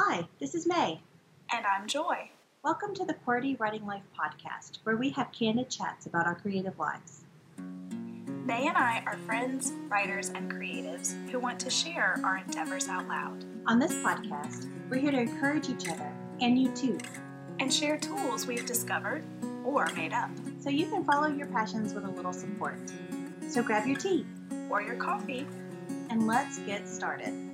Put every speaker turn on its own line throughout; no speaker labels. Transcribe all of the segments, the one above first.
Hi, this is May.
And I'm Joy.
Welcome to the QWERTY Writing Life podcast, where we have candid chats about our creative lives.
May and I are friends, writers, and creatives who want to share our endeavors out loud.
On this podcast, we're here to encourage each other, and you too,
and share tools we've discovered or made up.
So you can follow your passions with a little support. So grab your tea
or your coffee
and let's get started.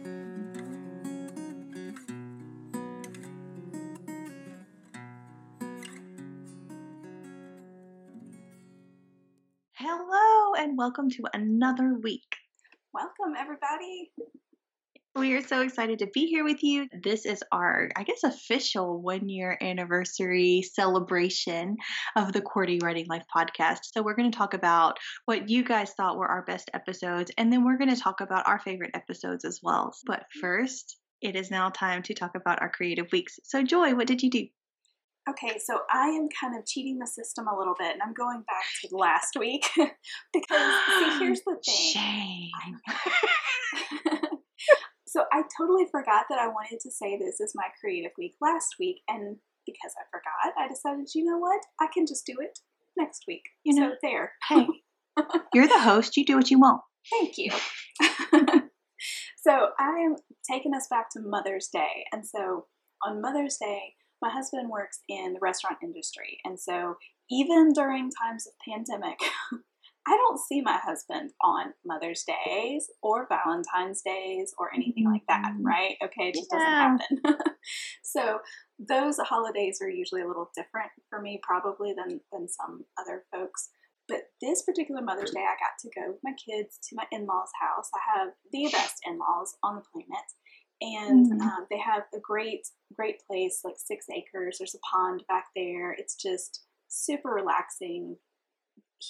And welcome to another week.
Welcome, everybody.
We are so excited to be here with you. This is our, I guess, official one year anniversary celebration of the QWERTY Writing Life podcast. So, we're going to talk about what you guys thought were our best episodes, and then we're going to talk about our favorite episodes as well. But first, it is now time to talk about our creative weeks. So, Joy, what did you do?
Okay, so I am kind of cheating the system a little bit, and I'm going back to last week because see, here's the thing.
Shame.
so I totally forgot that I wanted to say this is my creative week last week, and because I forgot, I decided, you know what, I can just do it next week. You know, so there.
Hey, you're the host. You do what you want.
Thank you. so I am taking us back to Mother's Day, and so on Mother's Day my husband works in the restaurant industry, and so even during times of pandemic, I don't see my husband on Mother's Days or Valentine's Days or anything like that, mm-hmm. right? Okay, it just yeah. doesn't happen. so those holidays are usually a little different for me, probably than than some other folks. But this particular Mother's Day, I got to go with my kids to my in law's house. I have the best in laws on the planet and mm-hmm. um, they have a great great place like six acres. There's a pond back there. It's just super relaxing.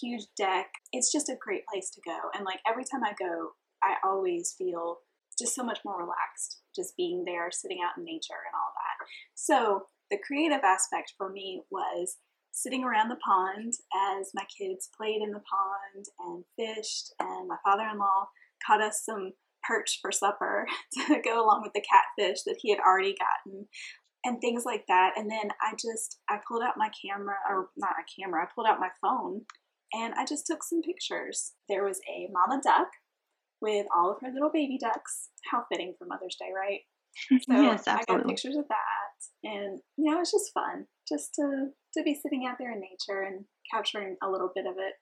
Huge deck. It's just a great place to go. And like every time i go i always feel just so much more relaxed just being there sitting out in nature and all that. So the creative aspect for me was sitting around the pond as my kids played in the pond and fished and my father-in-law caught us some perch for supper to go along with the catfish that he had already gotten and things like that. And then I just I pulled out my camera or not a camera, I pulled out my phone and I just took some pictures. There was a mama duck with all of her little baby ducks. How fitting for Mother's Day, right?
So yes,
absolutely. I got pictures of that and you know, it's just fun just to to be sitting out there in nature and capturing a little bit of it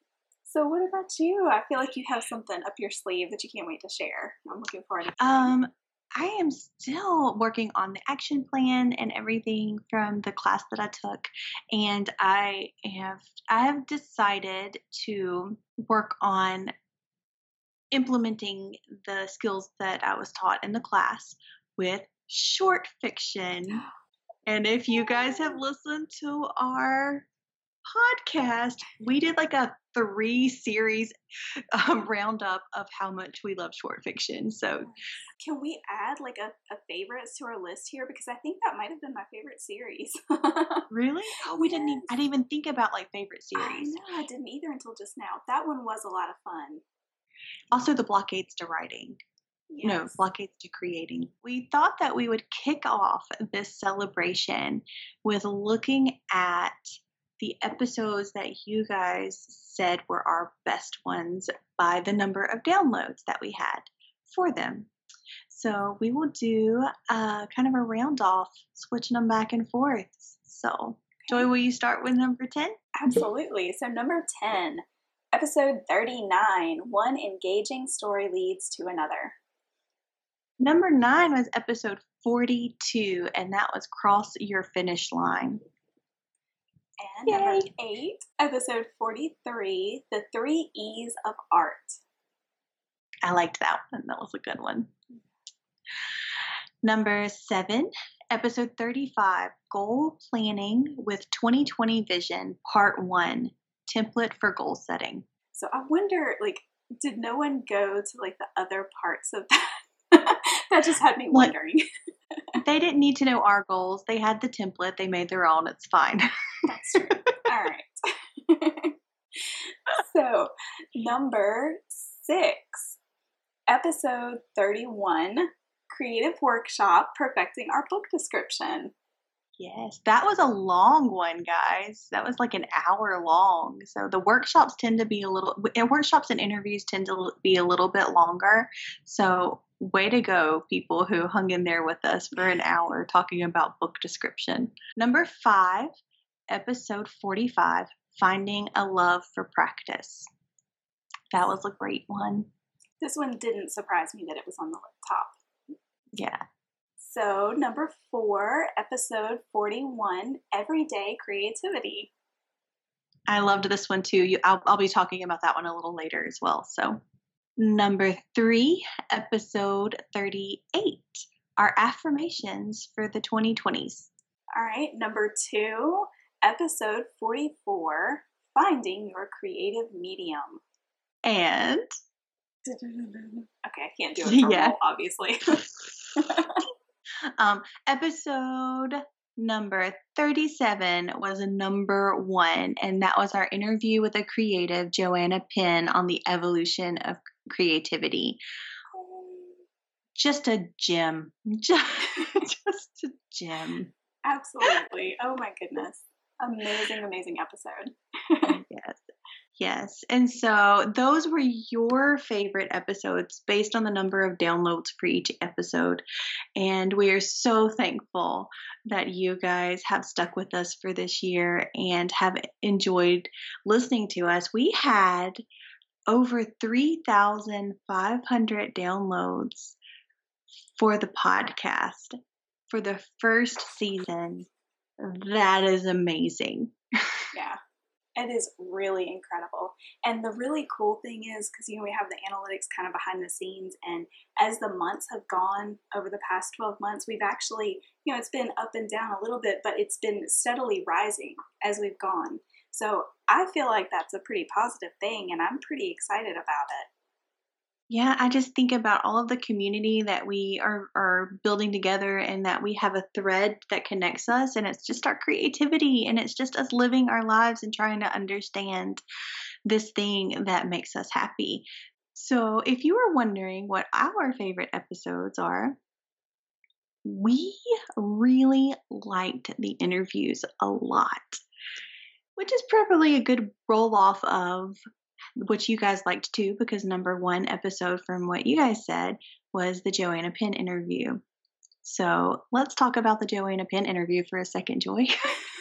so, what about you? I feel like you have something up your sleeve that you can't wait to share. I'm looking forward to.
Um, I am still working on the action plan and everything from the class that I took, and I have I have decided to work on implementing the skills that I was taught in the class with short fiction. And if you guys have listened to our podcast, we did like a three series um, roundup of how much we love short fiction. So,
can we add like a, a favorites to our list here? Because I think that might have been my favorite series.
really? Oh, we yes. didn't. Even, I didn't even think about like favorite series.
I I didn't either until just now. That one was a lot of fun.
Also, the blockades to writing. Yes. No, blockades to creating. We thought that we would kick off this celebration with looking at the episodes that you guys said were our best ones by the number of downloads that we had for them. So we will do uh, kind of a round off, switching them back and forth. So, Joy, will you start with number 10?
Absolutely. So, number 10, episode 39 One Engaging Story Leads to Another.
Number 9 was episode 42, and that was Cross Your Finish Line.
And Yay. number eight, episode 43, The Three E's of Art.
I liked that one. That was a good one. Number seven, episode 35, Goal Planning with 2020 Vision, Part One, Template for Goal Setting.
So I wonder, like, did no one go to like the other parts of that? that just had me wondering.
they didn't need to know our goals. They had the template. They made their own. It's fine.
All right. so, number six, episode 31 creative workshop perfecting our book description.
Yes, that was a long one, guys. That was like an hour long. So the workshops tend to be a little, workshops and interviews tend to be a little bit longer. So way to go, people who hung in there with us for an hour talking about book description. Number five, episode 45 Finding a Love for Practice. That was a great one.
This one didn't surprise me that it was on the top.
Yeah.
So, number four, episode 41 Everyday Creativity.
I loved this one too. You, I'll, I'll be talking about that one a little later as well. So, number three, episode 38 Our affirmations for the 2020s.
All right. Number two, episode 44 Finding Your Creative Medium.
And
okay, I can't do it yeah. obviously.
um, episode number 37 was a number one, and that was our interview with a creative, Joanna Penn, on the evolution of creativity. Just a gem. Just, just a gem.
Absolutely. Oh my goodness amazing, amazing episode.
Oh, yes. Yes. And so those were your favorite episodes based on the number of downloads for each episode. And we are so thankful that you guys have stuck with us for this year and have enjoyed listening to us. We had over 3,500 downloads for the podcast for the first season that is amazing.
yeah. It is really incredible. And the really cool thing is because, you know, we have the analytics kind of behind the scenes. And as the months have gone over the past 12 months, we've actually, you know, it's been up and down a little bit, but it's been steadily rising as we've gone. So I feel like that's a pretty positive thing. And I'm pretty excited about it.
Yeah, I just think about all of the community that we are, are building together and that we have a thread that connects us, and it's just our creativity and it's just us living our lives and trying to understand this thing that makes us happy. So, if you are wondering what our favorite episodes are, we really liked the interviews a lot, which is probably a good roll off of which you guys liked too, because number one episode from what you guys said was the Joanna Penn interview. So let's talk about the Joanna Penn interview for a second, Joy.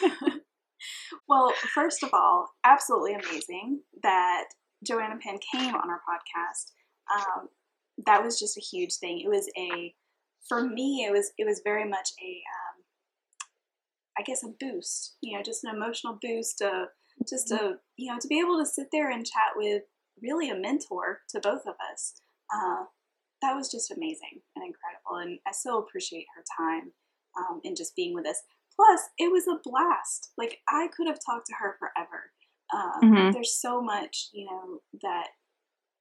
well, first of all, absolutely amazing that Joanna Penn came on our podcast. Um, that was just a huge thing. It was a, for me, it was it was very much a, um, I guess, a boost. You know, just an emotional boost. of just to you know to be able to sit there and chat with really a mentor to both of us uh, that was just amazing and incredible and i so appreciate her time um, and just being with us. Plus it was a blast. Like i could have talked to her forever. Uh, mm-hmm. there's so much you know that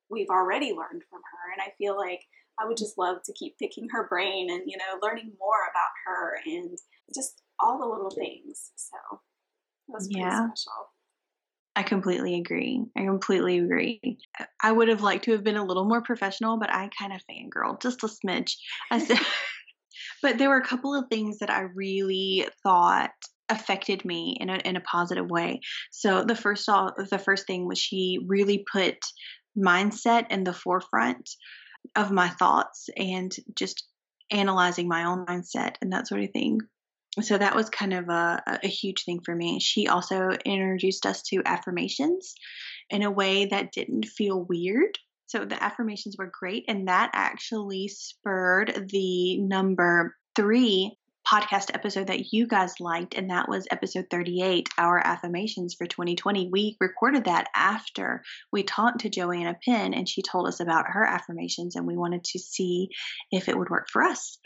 we've already learned from her and i feel like i would just love to keep picking her brain and you know learning more about her and just all the little things. So it was pretty yeah. special
I completely agree. I completely agree. I would have liked to have been a little more professional, but I kind of fangirl just a smidge. I said, but there were a couple of things that I really thought affected me in a in a positive way. So the first all the first thing was she really put mindset in the forefront of my thoughts and just analyzing my own mindset and that sort of thing so that was kind of a, a huge thing for me. She also introduced us to affirmations in a way that didn't feel weird. So the affirmations were great, and that actually spurred the number three podcast episode that you guys liked, and that was episode 38, Our Affirmations for 2020. We recorded that after we talked to Joanna Penn, and she told us about her affirmations, and we wanted to see if it would work for us.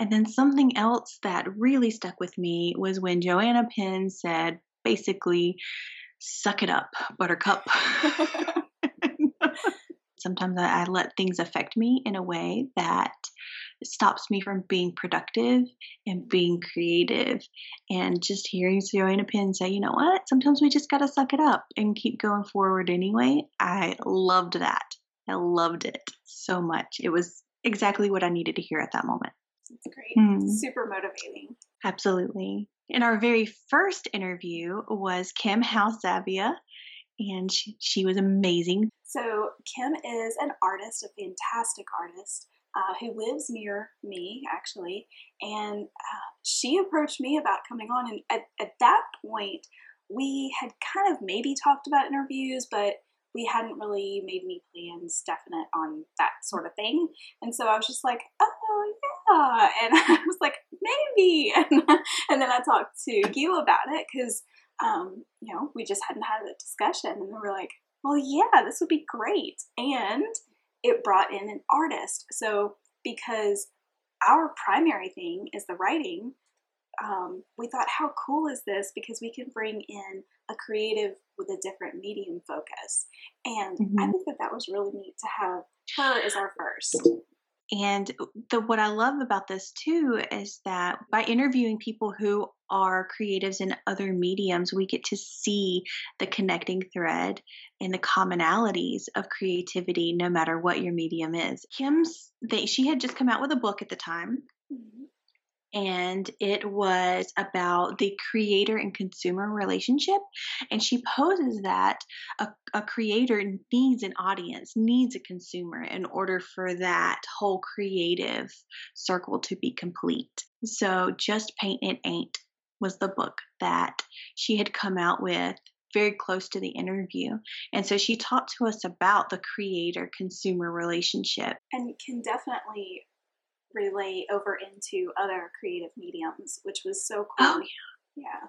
And then something else that really stuck with me was when Joanna Penn said, basically, suck it up, buttercup. Sometimes I, I let things affect me in a way that stops me from being productive and being creative. And just hearing Joanna Penn say, you know what, sometimes we just got to suck it up and keep going forward anyway. I loved that. I loved it so much. It was exactly what I needed to hear at that moment.
It's great. Mm. Super motivating.
Absolutely. And our very first interview was Kim House-Zavia, and she, she was amazing.
So, Kim is an artist, a fantastic artist. Uh, who lives near me actually, and uh, she approached me about coming on. And at, at that point, we had kind of maybe talked about interviews, but we hadn't really made any plans definite on that sort of thing. And so I was just like, oh, yeah. And I was like, maybe. And, and then I talked to Gil about it because, um, you know, we just hadn't had a discussion. And we were like, well, yeah, this would be great. And it brought in an artist. So because our primary thing is the writing, um, we thought, how cool is this? Because we can bring in a creative with a different medium focus. And mm-hmm. I think that that was really neat to have her as our first.
And the what I love about this too is that by interviewing people who are creatives in other mediums, we get to see the connecting thread and the commonalities of creativity no matter what your medium is. Kim's they she had just come out with a book at the time. Mm-hmm and it was about the creator and consumer relationship. And she poses that a, a, creator needs an audience, needs a consumer in order for that whole creative circle to be complete. So, Just Paint It Ain't was the book that she had come out with very close to the interview. And so she talked to us about the creator consumer relationship.
And can definitely relay over into other creative mediums, which was so cool. Oh, yeah. yeah.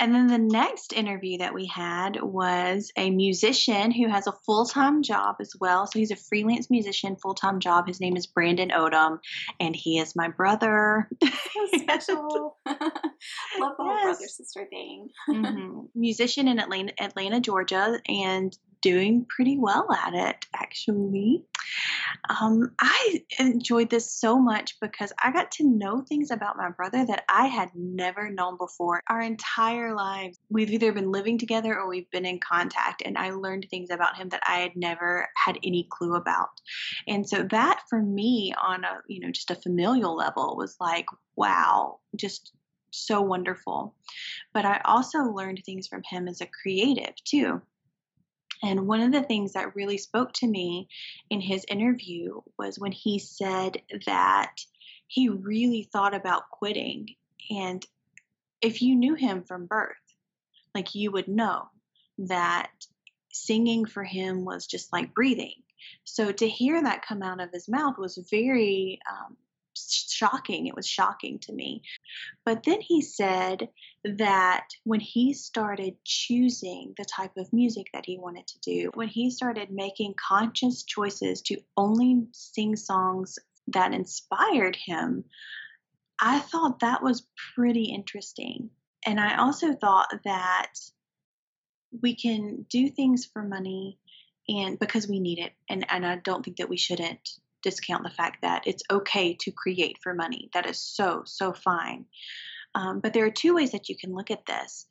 And then the next interview that we had was a musician who has a full time job as well. So he's a freelance musician, full time job. His name is Brandon Odom, and he is my brother.
So special. Love the whole brother sister thing.
mm-hmm. Musician in Atlanta, Atlanta, Georgia, and doing pretty well at it, actually. Um, I enjoyed this so much because I got to know things about my brother that I had never known before. Our entire lives, we've either been living together or we've been in contact, and I learned things about him that I had never had any clue about. And so that for me, on a you know just a familial level, was like, wow, just so wonderful. But I also learned things from him as a creative too. And one of the things that really spoke to me in his interview was when he said that he really thought about quitting. And if you knew him from birth, like you would know that singing for him was just like breathing. So to hear that come out of his mouth was very um, shocking. It was shocking to me. But then he said that when he started choosing the type of music that he wanted to do, when he started making conscious choices to only sing songs that inspired him, I thought that was pretty interesting. And I also thought that we can do things for money and because we need it and, and I don't think that we shouldn't discount the fact that it's okay to create for money. That is so, so fine. Um, but there are two ways that you can look at this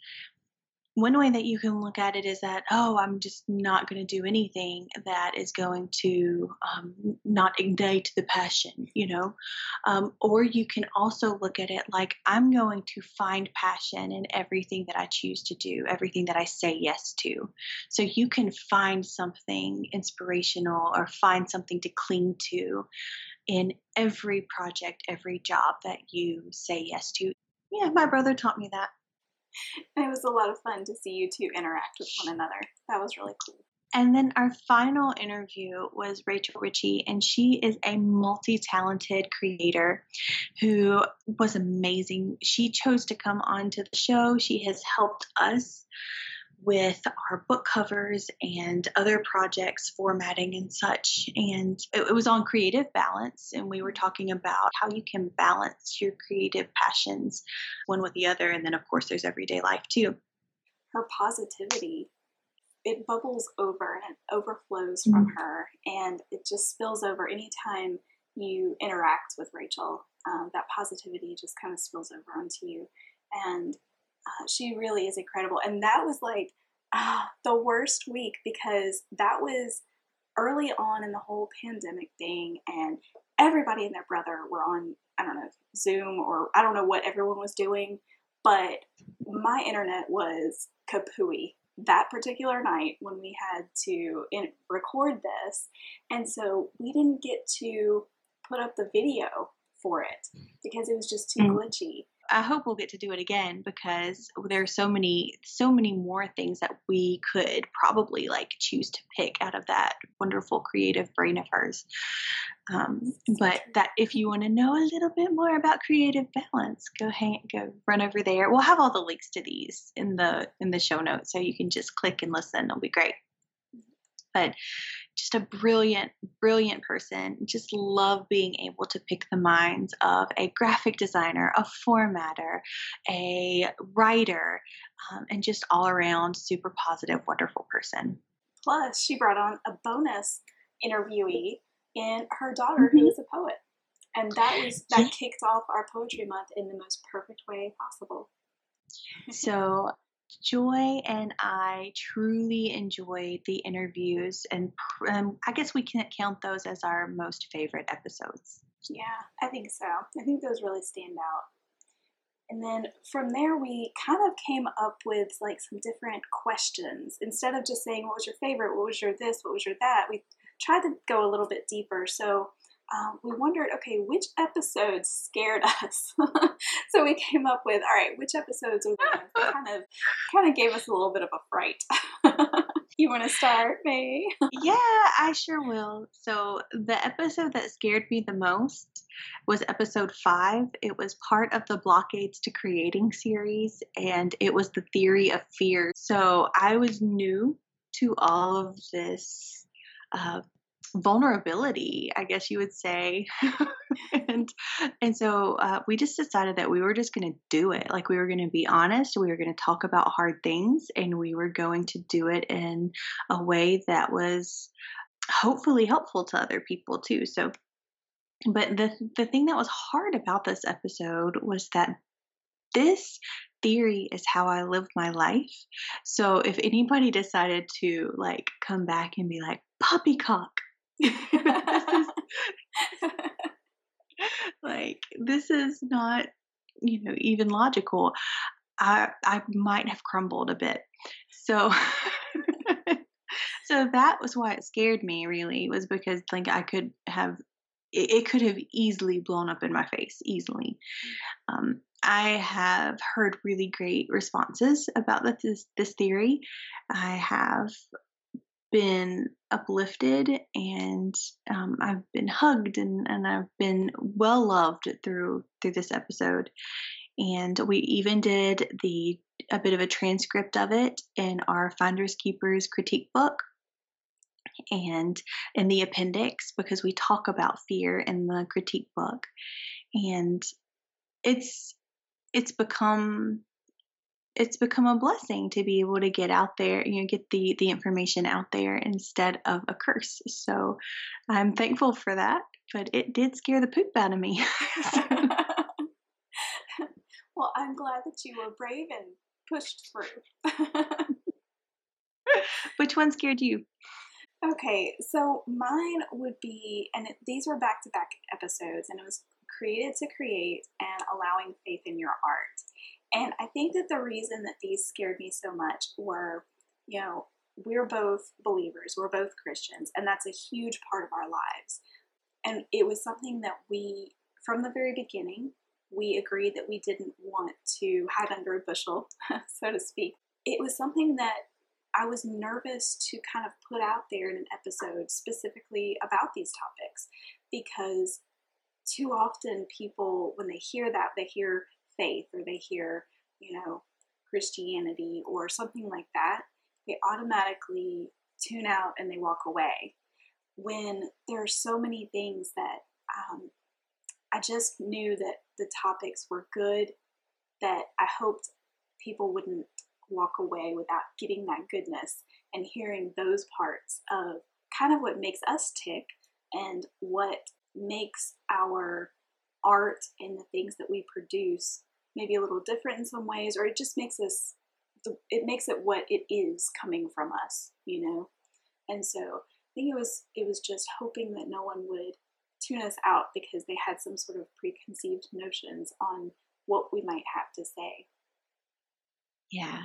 one way that you can look at it is that oh i'm just not going to do anything that is going to um, not ignite the passion you know? Um, or you can also look at it like i'm going to find passion in everything that i choose to do everything that i say yes to. So you can find something inspirational or find something to cling to in every project every job that you say yes to. Yeah my brother taught me that
it was a lot of fun to see you two interact with one another. That was really cool.
And then our final interview was Rachel Ritchie, and she is a multi talented creator who was amazing. She chose to come onto the show. She has helped us with our book covers and other projects, formatting and such. And it, it, was on creative balance, and we were talking about how you can balance your creative passions one with the other. And then, of course, there's everyday life too.
Her positivity. It bubbles over and it overflows mm-hmm. from her, and it just spills over anytime you interact with Rachel. Um, that positivity just kind of spills over onto you. And uh, she really is incredible. And that was like uh, the worst week because that was early on in the whole pandemic thing, and everybody and their brother were on, I don't know, Zoom or I don't know what everyone was doing, but my internet was kapooey that particular night when we had to in, record this. And so we didn't get to put up the video for it because it was just too mm. glitchy.
I hope we'll get to do it again because there are so many, so many more things that we could probably like choose to pick out of that wonderful creative brain of hers. Um, but that if you want to know a little bit more about creative balance, go hang, go run over there. We'll have all the links to these in the in the show notes, so you can just click and listen. It'll be great. But just a brilliant, brilliant person. Just love being able to pick the minds of a graphic designer, a formatter, a writer, um, and just all around super positive, wonderful person.
Plus, she brought on a bonus interviewee in her daughter, mm-hmm. who is a poet. And that was that kicked off our poetry month in the most perfect way possible.
so Joy and I truly enjoyed the interviews, and um, I guess we can't count those as our most favorite episodes.
Yeah, I think so. I think those really stand out. And then from there, we kind of came up with like some different questions. Instead of just saying, What was your favorite? What was your this? What was your that? We tried to go a little bit deeper. So um, we wondered, okay, which episodes scared us? so we came up with, all right, which episodes are the ones kind of kind of gave us a little bit of a fright. you want to start, May?
yeah, I sure will. So the episode that scared me the most was episode five. It was part of the Blockades to Creating series, and it was the theory of fear. So I was new to all of this uh, vulnerability, I guess you would say. and and so uh, we just decided that we were just going to do it. Like we were going to be honest. We were going to talk about hard things, and we were going to do it in a way that was hopefully helpful to other people too. So. But the the thing that was hard about this episode was that this theory is how I live my life. So if anybody decided to like come back and be like poppycock, like this is not you know even logical. I i might have crumbled a bit. So so that was why it scared me really was because like i could have it, it could have easily blown up in my face easily. Um, I have heard really great responses about this this theory. I have been uplifted and um, I've been hugged and, and I've been well loved through through this episode. And we even did the a bit of a transcript of it in our Finders Keepers critique book and in the appendix because we talk about fear in the critique book. And it's it's become it's become a blessing to be able to get out there, you know, get the the information out there instead of a curse. So I'm thankful for that, but it did scare the poop out of me.
well, I'm glad that you were brave and pushed through.
Which one scared you?
Okay, so mine would be, and these were back to back episodes, and it was created to create and allowing faith in your art. And I think that the reason that these scared me so much were, you know, we're both believers, we're both Christians, and that's a huge part of our lives. And it was something that we, from the very beginning, we agreed that we didn't want to hide under a bushel, so to speak. It was something that I was nervous to kind of put out there in an episode specifically about these topics because too often people, when they hear that, they hear faith or they hear, you know, Christianity or something like that, they automatically tune out and they walk away. When there are so many things that um, I just knew that the topics were good, that I hoped people wouldn't walk away without getting that goodness and hearing those parts of kind of what makes us tick and what makes our art and the things that we produce maybe a little different in some ways, or it just makes us, it makes it what it is coming from us, you know? And so I think it was it was just hoping that no one would tune us out because they had some sort of preconceived notions on what we might have to say.
Yeah.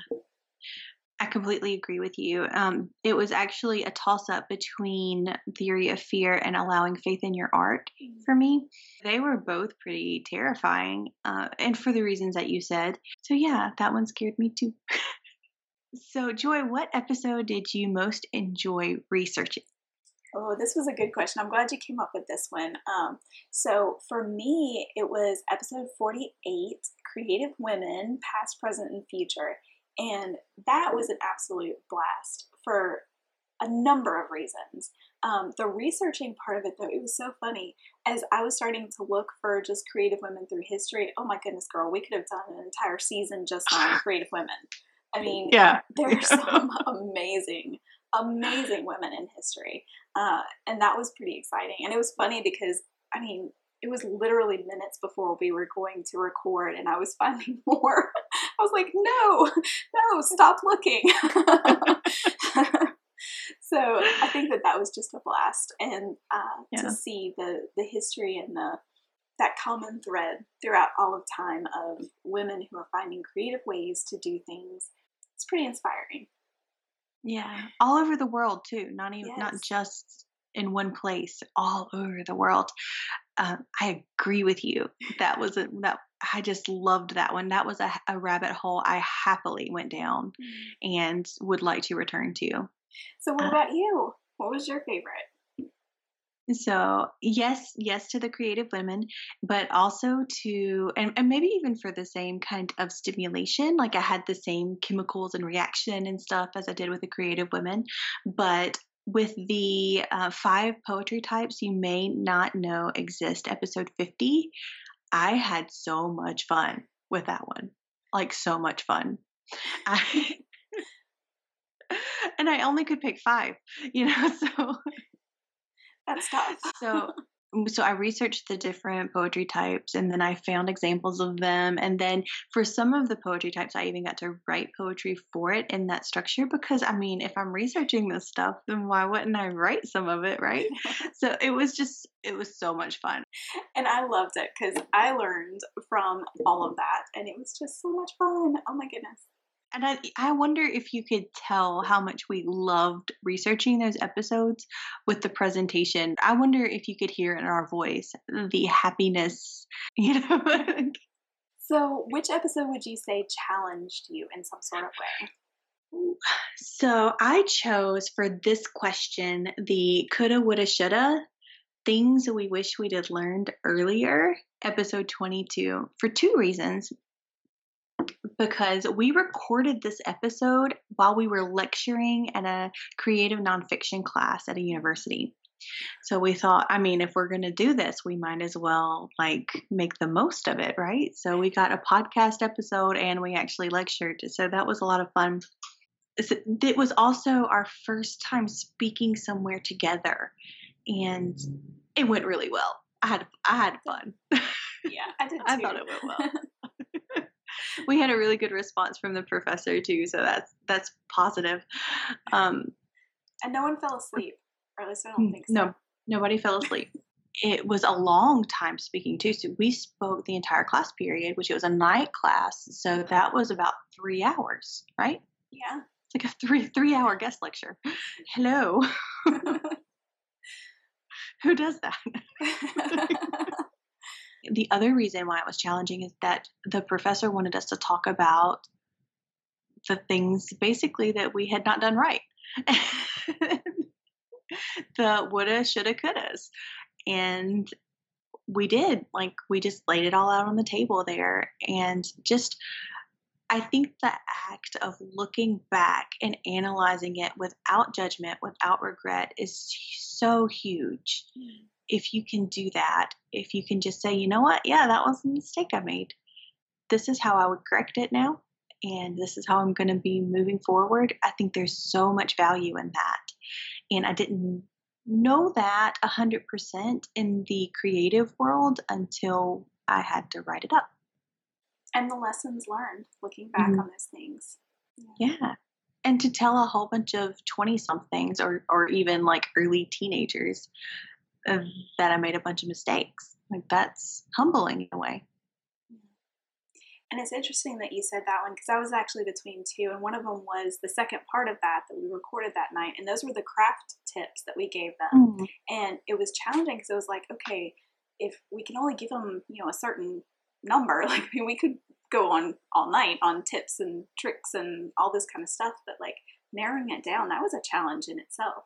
I completely agree with you. Um, it was actually a toss up between theory of fear and allowing faith in your art for me. They were both pretty terrifying, uh, and for the reasons that you said. So, yeah, that one scared me too. so, Joy, what episode did you most enjoy researching?
Oh, this was a good question. I'm glad you came up with this one. Um, so, for me, it was episode 48 Creative Women, Past, Present, and Future. And that was an absolute blast for a number of reasons. Um, the researching part of it, though, it was so funny. As I was starting to look for just creative women through history, oh my goodness, girl, we could have done an entire season just on creative women. I mean, yeah, there are some amazing, amazing women in history. Uh, and that was pretty exciting. And it was funny because, I mean, it was literally minutes before we were going to record and I was finding more. I was like, no, no, stop looking. so I think that that was just a blast. And uh, yeah. to see the, the history and the, that common thread throughout all of time of women who are finding creative ways to do things, it's pretty inspiring.
Yeah, all over the world too. Not even yes. not just in one place, all over the world. Uh, I agree with you. That was a that I just loved that one. That was a, a rabbit hole I happily went down mm. and would like to return to.
So, what uh, about you? What was your favorite?
So, yes, yes to the creative women, but also to, and, and maybe even for the same kind of stimulation. Like I had the same chemicals and reaction and stuff as I did with the creative women. But with the uh, five poetry types you may not know exist, episode 50, I had so much fun with that one. Like, so much fun. I, and I only could pick five, you know, so
that's tough.
so so I researched the different poetry types and then I found examples of them. And then for some of the poetry types, I even got to write poetry for it in that structure because I mean, if I'm researching this stuff, then why wouldn't I write some of it, right? so it was just, it was so much fun.
And I loved it because I learned from all of that and it was just so much fun. Oh my goodness.
And I, I wonder if you could tell how much we loved researching those episodes with the presentation. I wonder if you could hear in our voice the happiness, you know.
so, which episode would you say challenged you in some sort of way?
So, I chose for this question the coulda, woulda, shoulda things we wish we'd have learned earlier, episode 22, for two reasons because we recorded this episode while we were lecturing in a creative nonfiction class at a university. So we thought, I mean, if we're going to do this, we might as well like make the most of it, right? So we got a podcast episode and we actually lectured. So that was a lot of fun. It was also our first time speaking somewhere together and it went really well. I had I had fun.
Yeah, I did too. I
thought it went well. we had a really good response from the professor too, so that's that's positive. Um,
and no one fell asleep, or at least I don't think so.
No, nobody fell asleep. It was a long time speaking too. So we spoke the entire class period, which it was a night class, so that was about three hours, right?
Yeah,
it's like a three three hour guest lecture. Hello. Who does that? The other reason why it was challenging is that the professor wanted us to talk about the things basically that we had not done right. the woulda, shoulda, couldas. And we did. Like, we just laid it all out on the table there. And just, I think the act of looking back and analyzing it without judgment, without regret, is so huge. Mm if you can do that, if you can just say, you know what, yeah, that was a mistake I made. This is how I would correct it now, and this is how I'm going to be moving forward. I think there's so much value in that. And I didn't know that 100% in the creative world until I had to write it up.
And the lessons learned looking back mm-hmm. on those things.
Yeah. yeah. and to tell a whole bunch of 20 somethings or, or even like early teenagers that I made a bunch of mistakes. Like that's humbling in a way.
And it's interesting that you said that one because I was actually between two, and one of them was the second part of that that we recorded that night, and those were the craft tips that we gave them. Mm-hmm. And it was challenging because it was like, okay, if we can only give them, you know, a certain number, like we could go on all night on tips and tricks and all this kind of stuff, but like narrowing it down, that was a challenge in itself.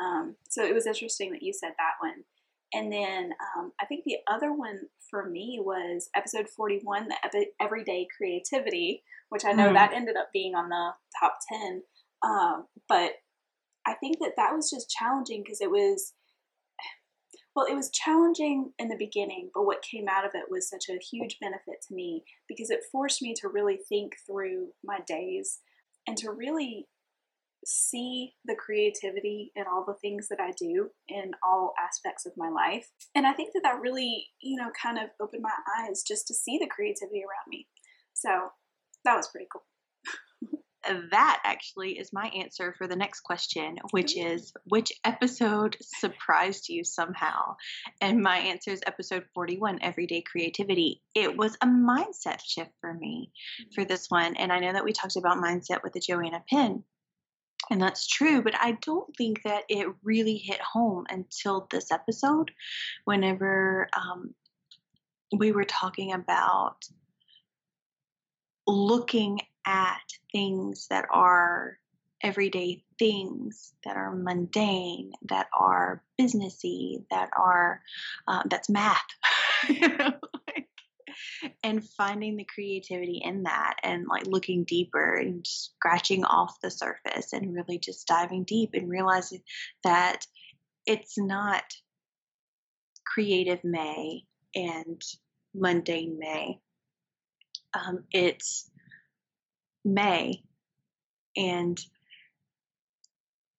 Um, so it was interesting that you said that one. And then um, I think the other one for me was episode 41, the everyday creativity, which I know mm. that ended up being on the top 10. Um, but I think that that was just challenging because it was, well, it was challenging in the beginning, but what came out of it was such a huge benefit to me because it forced me to really think through my days and to really see the creativity in all the things that I do in all aspects of my life. And I think that that really, you know, kind of opened my eyes just to see the creativity around me. So that was pretty cool.
that actually is my answer for the next question, which mm-hmm. is which episode surprised you somehow? And my answer is episode 41, Everyday Creativity. It was a mindset shift for me for mm-hmm. this one. And I know that we talked about mindset with the Joanna Penn and that's true, but I don't think that it really hit home until this episode, whenever um, we were talking about looking at things that are everyday things that are mundane, that are businessy, that are uh, that's math. and finding the creativity in that and like looking deeper and scratching off the surface and really just diving deep and realizing that it's not creative May and mundane May. Um, it's May and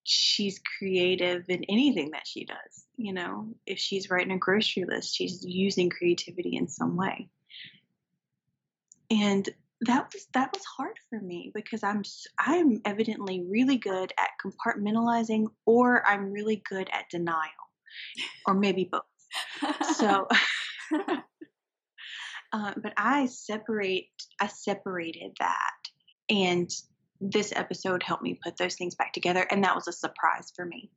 she's creative in anything that she does. You know, if she's writing a grocery list, she's using creativity in some way and that was that was hard for me because I'm I'm evidently really good at compartmentalizing or I'm really good at denial or maybe both. so uh, but I separate I separated that and this episode helped me put those things back together and that was a surprise for me.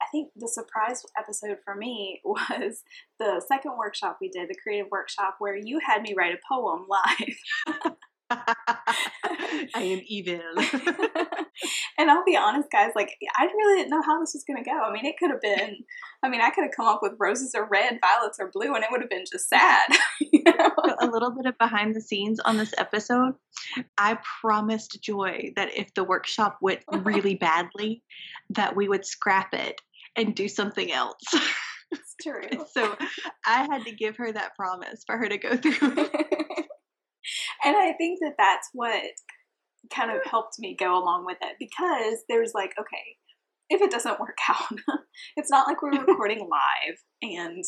I think the surprise episode for me was the second workshop we did, the creative workshop, where you had me write a poem live.
I am evil.
and I'll be honest, guys, like, I really didn't know how this was going to go. I mean, it could have been, I mean, I could have come up with roses are red, violets are blue, and it would have been just sad. you
know? A little bit of behind the scenes on this episode. I promised Joy that if the workshop went really badly, that we would scrap it and do something else.
It's true.
so I had to give her that promise for her to go through
and I think that that's what kind of helped me go along with it because there's like, okay, if it doesn't work out, it's not like we're recording live and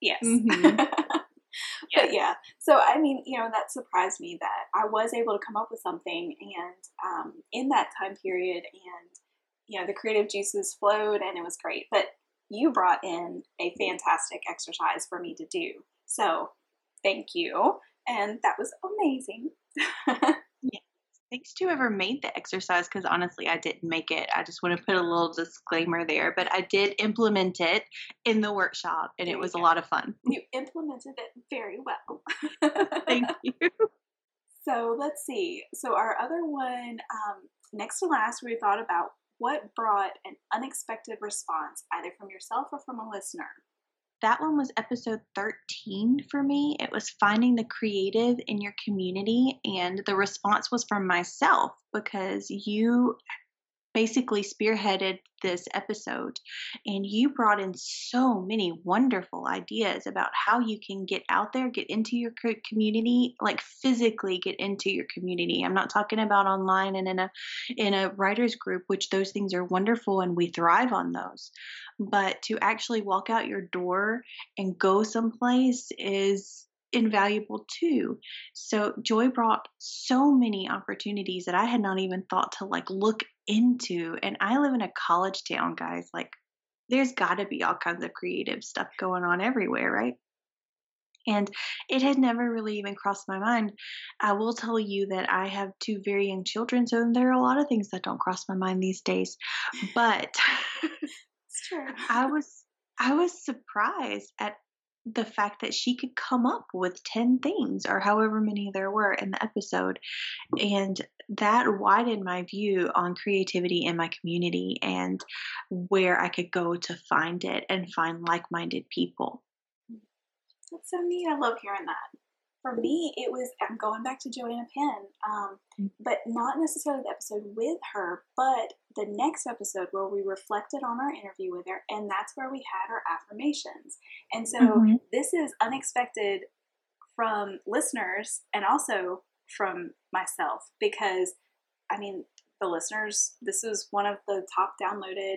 yes. Mm-hmm. but yeah, so I mean, you know, that surprised me that I was able to come up with something and um, in that time period and you know the creative juices flowed and it was great but you brought in a fantastic exercise for me to do so thank you and that was amazing.
yeah. Thanks to whoever made the exercise because honestly, I didn't make it. I just want to put a little disclaimer there, but I did implement it in the workshop and it was a lot of fun.
You implemented it very well.
Thank you.
So let's see. So, our other one, um, next to last, we thought about what brought an unexpected response, either from yourself or from a listener
that one was episode 13 for me. It was finding the creative in your community, and the response was from myself because you basically spearheaded this episode and you brought in so many wonderful ideas about how you can get out there get into your community like physically get into your community i'm not talking about online and in a in a writers group which those things are wonderful and we thrive on those but to actually walk out your door and go someplace is invaluable too. So Joy brought so many opportunities that I had not even thought to like look into. And I live in a college town, guys. Like there's got to be all kinds of creative stuff going on everywhere, right? And it had never really even crossed my mind. I will tell you that I have two very young children, so there are a lot of things that don't cross my mind these days. But I was I was surprised at the fact that she could come up with 10 things or however many there were in the episode. And that widened my view on creativity in my community and where I could go to find it and find like minded people.
That's so neat. I love hearing that. For me, it was, I'm going back to Joanna Penn, um, mm. but not necessarily the episode with her, but the next episode where we reflected on our interview with her, and that's where we had our affirmations. And so mm-hmm. this is unexpected from listeners and also from myself because, I mean, the listeners, this is one of the top downloaded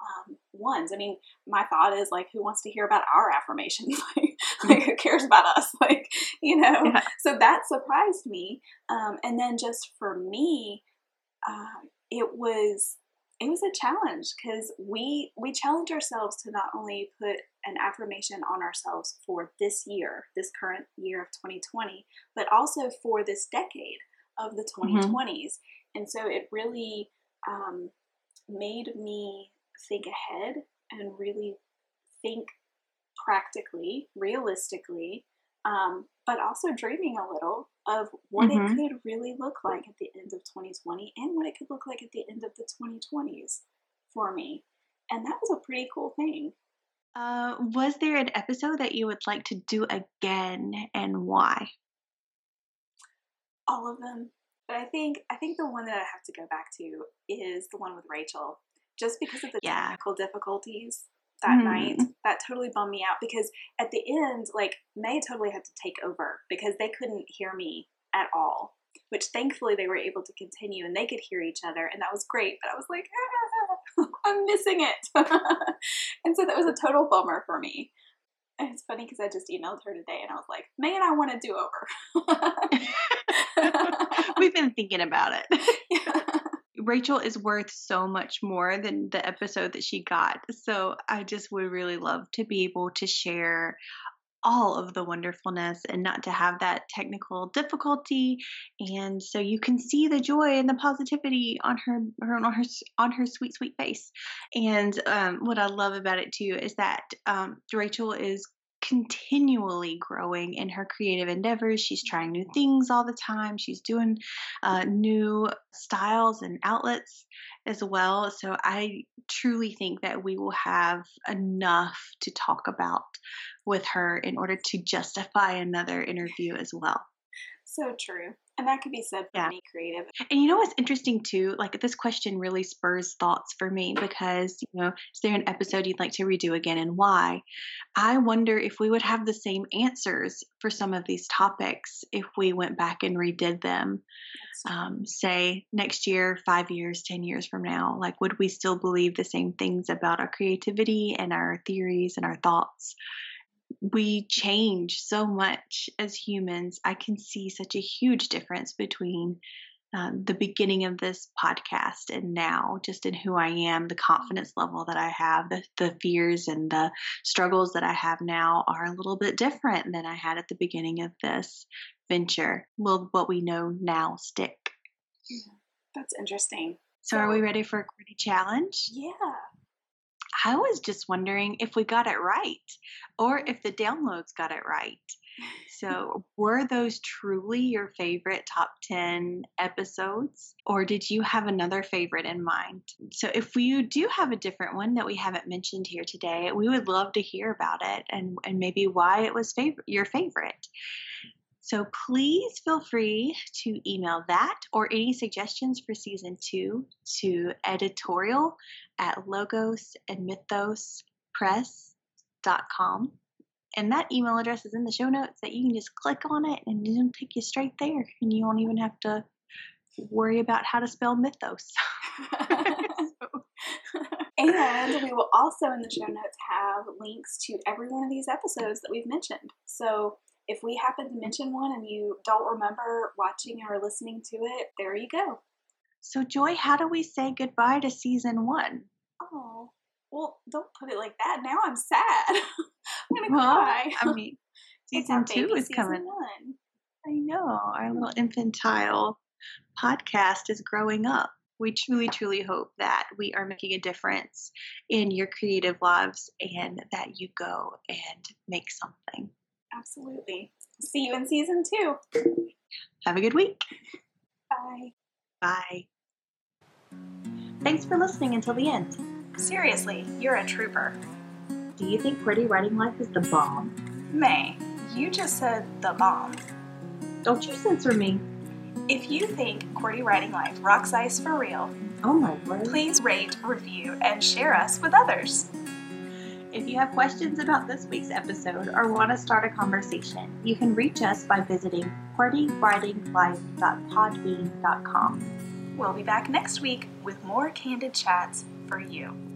um, ones. I mean, my thought is like, who wants to hear about our affirmations? like, like, who cares about us? Like, you know. Yeah. So that surprised me. Um, and then just for me, uh, it was it was a challenge because we we challenge ourselves to not only put an affirmation on ourselves for this year, this current year of 2020, but also for this decade of the 2020s. Mm-hmm. And so it really um, made me think ahead and really think practically, realistically, um, but also dreaming a little of what mm-hmm. it could really look like at the end of 2020 and what it could look like at the end of the 2020s for me. And that was a pretty cool thing.
Uh, was there an episode that you would like to do again and why?
All of them. But I think I think the one that I have to go back to is the one with Rachel just because of the yeah. technical difficulties that mm. night that totally bummed me out because at the end like may totally had to take over because they couldn't hear me at all which thankfully they were able to continue and they could hear each other and that was great but i was like ah, i'm missing it and so that was a total bummer for me and it's funny because i just emailed her today and i was like man i want to do
over we've been thinking about it yeah. Rachel is worth so much more than the episode that she got. So I just would really love to be able to share all of the wonderfulness and not to have that technical difficulty and so you can see the joy and the positivity on her, her on her on her sweet sweet face and um, what i love about it too is that um, rachel is continually growing in her creative endeavors. She's trying new things all the time. She's doing uh, new styles and outlets as well. So I truly think that we will have enough to talk about with her in order to justify another interview as well.
So true. And that could be said for yeah. any creative.
And you know what's interesting too? Like this question really spurs thoughts for me because, you know, is there an episode you'd like to redo again and why? I wonder if we would have the same answers for some of these topics if we went back and redid them. Um, say next year, five years, 10 years from now, like would we still believe the same things about our creativity and our theories and our thoughts? We change so much as humans. I can see such a huge difference between um, the beginning of this podcast and now, just in who I am, the confidence level that I have, the, the fears and the struggles that I have now are a little bit different than I had at the beginning of this venture. Will what we know now stick?
That's interesting.
So, so are we ready for a quickie challenge?
Yeah.
I was just wondering if we got it right or if the downloads got it right. Mm. So, were those truly your favorite top 10 episodes, or did you have another favorite in mind? So, if you do have a different one that we haven't mentioned here today, we would love to hear about it and, and maybe why it was favorite, your favorite. So please feel free to email that or any suggestions for season two to editorial at logos and mythospress.com. And that email address is in the show notes that you can just click on it and it'll take you straight there. And you won't even have to worry about how to spell mythos.
and we will also in the show notes have links to every one of these episodes that we've mentioned. So if we happen to mention one and you don't remember watching or listening to it, there you go.
So, Joy, how do we say goodbye to season one?
Oh, well, don't put it like that. Now I'm sad. I'm gonna
well,
cry.
I mean, season two is coming.
One.
I know our little infantile podcast is growing up. We truly, truly hope that we are making a difference in your creative lives and that you go and make something.
Absolutely. See you in season two.
Have a good week.
Bye.
Bye. Thanks for listening until the end.
Seriously, you're a trooper.
Do you think QWERTY Writing Life is the bomb?
May, you just said the bomb.
Don't you censor me.
If you think QWERTY Writing Life rocks ice for real,
oh my word,
please rate, review, and share us with others.
If you have questions about this week's episode or want to start a conversation, you can reach us by visiting QWERTYWritingLife.podbean.com.
We'll be back next week with more candid chats for you.